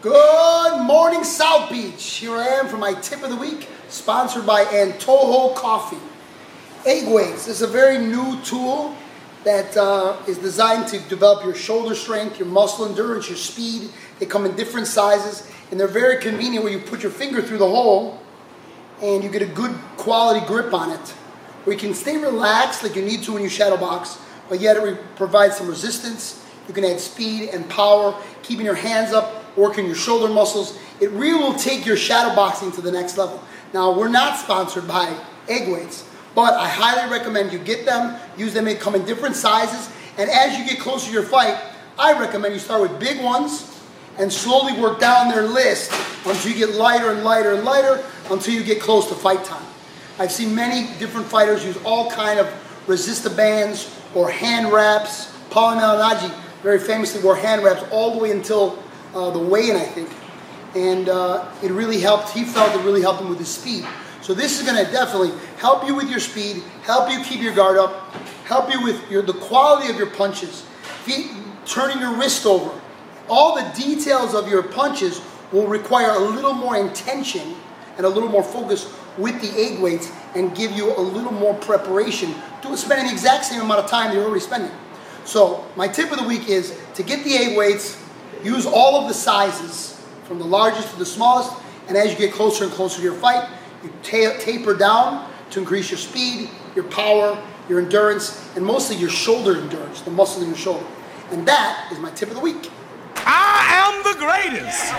Good morning, South Beach. Here I am for my tip of the week, sponsored by Antojo Coffee. Egg weights is a very new tool that uh, is designed to develop your shoulder strength, your muscle endurance, your speed. They come in different sizes, and they're very convenient where you put your finger through the hole and you get a good quality grip on it. Where you can stay relaxed like you need to when you shadow box, but yet it provides some resistance. You can add speed and power, keeping your hands up, working your shoulder muscles. It really will take your shadow boxing to the next level. Now, we're not sponsored by Egg Weights, but I highly recommend you get them, use them, they come in different sizes, and as you get closer to your fight, I recommend you start with big ones and slowly work down their list until you get lighter and lighter and lighter until you get close to fight time. I've seen many different fighters use all kind of resistor bands or hand wraps. Paulie Malignaggi very famously wore hand wraps all the way until uh, the weigh-in, I think. And uh, it really helped, he felt it really helped him with his speed. So this is gonna definitely help you with your speed, help you keep your guard up, help you with your, the quality of your punches, feet, turning your wrist over. All the details of your punches will require a little more intention and a little more focus with the egg weights and give you a little more preparation to spend the exact same amount of time you're already spending. So my tip of the week is to get the egg weights, use all of the sizes from the largest to the smallest, and as you get closer and closer to your fight, you ta taper down to increase your speed, your power, your endurance, and mostly your shoulder endurance, the muscle in your shoulder. And that is my tip of the week. I am the greatest.